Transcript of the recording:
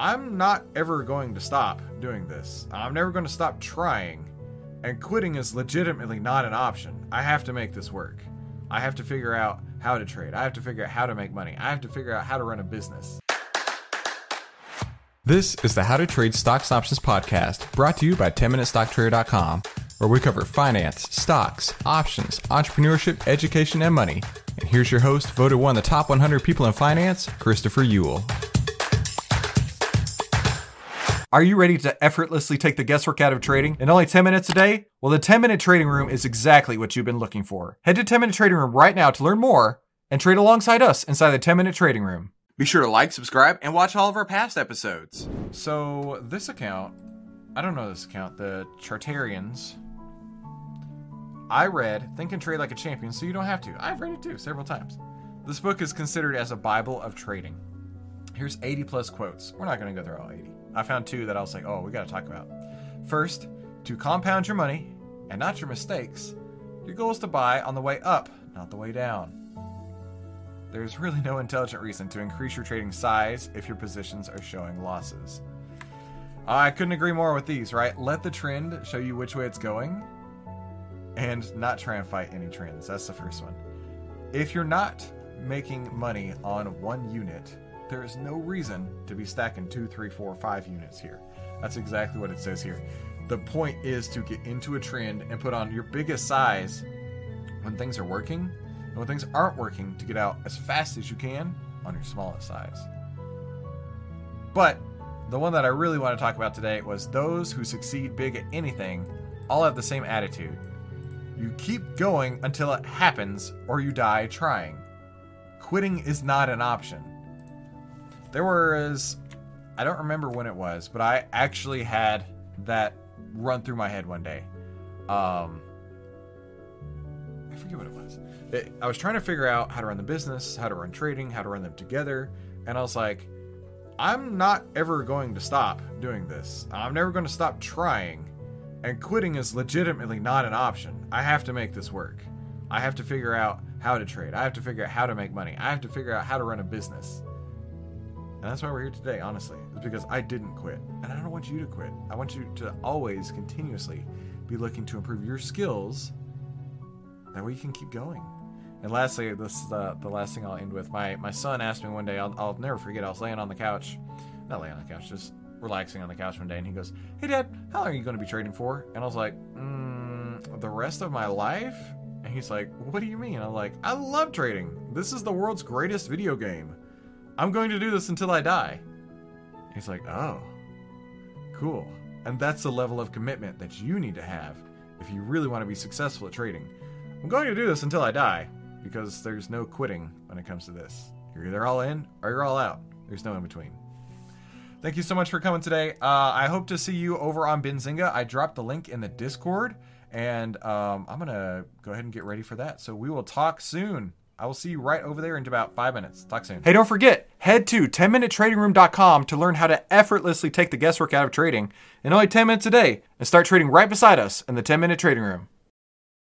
I'm not ever going to stop doing this. I'm never going to stop trying. And quitting is legitimately not an option. I have to make this work. I have to figure out how to trade. I have to figure out how to make money. I have to figure out how to run a business. This is the How to Trade Stocks Options podcast brought to you by 10MinuteStockTrader.com, where we cover finance, stocks, options, entrepreneurship, education, and money. And here's your host, voted one of the top 100 people in finance, Christopher Uhl. Are you ready to effortlessly take the guesswork out of trading in only 10 minutes a day? Well, the 10 Minute Trading Room is exactly what you've been looking for. Head to 10 Minute Trading Room right now to learn more and trade alongside us inside the 10 Minute Trading Room. Be sure to like, subscribe, and watch all of our past episodes. So, this account, I don't know this account, the Chartarians. I read Think and Trade Like a Champion, so you don't have to. I've read it too several times. This book is considered as a Bible of trading. Here's 80 plus quotes. We're not going to go through all 80. I found two that I was like, oh, we got to talk about. First, to compound your money and not your mistakes, your goal is to buy on the way up, not the way down. There's really no intelligent reason to increase your trading size if your positions are showing losses. I couldn't agree more with these, right? Let the trend show you which way it's going and not try and fight any trends. That's the first one. If you're not making money on one unit, there is no reason to be stacking two, three, four, five units here. That's exactly what it says here. The point is to get into a trend and put on your biggest size when things are working, and when things aren't working, to get out as fast as you can on your smallest size. But the one that I really want to talk about today was those who succeed big at anything all have the same attitude. You keep going until it happens or you die trying. Quitting is not an option. There was, I don't remember when it was, but I actually had that run through my head one day. Um, I forget what it was. It, I was trying to figure out how to run the business, how to run trading, how to run them together, and I was like, I'm not ever going to stop doing this. I'm never going to stop trying, and quitting is legitimately not an option. I have to make this work. I have to figure out how to trade. I have to figure out how to make money. I have to figure out how to run a business. And that's why we're here today, honestly. It's because I didn't quit. And I don't want you to quit. I want you to always continuously be looking to improve your skills. That way you can keep going. And lastly, this is the, the last thing I'll end with. My my son asked me one day, I'll, I'll never forget, I was laying on the couch. Not laying on the couch, just relaxing on the couch one day. And he goes, Hey, Dad, how long are you going to be trading for? And I was like, mm, The rest of my life? And he's like, What do you mean? I'm like, I love trading. This is the world's greatest video game. I'm going to do this until I die. He's like, oh, cool. And that's the level of commitment that you need to have if you really want to be successful at trading. I'm going to do this until I die because there's no quitting when it comes to this. You're either all in or you're all out. There's no in between. Thank you so much for coming today. Uh, I hope to see you over on Benzinga. I dropped the link in the Discord, and um, I'm going to go ahead and get ready for that. So we will talk soon. I will see you right over there in about five minutes. Talk soon. Hey, don't forget, head to 10minutetradingroom.com to learn how to effortlessly take the guesswork out of trading in only 10 minutes a day and start trading right beside us in the 10 Minute Trading Room.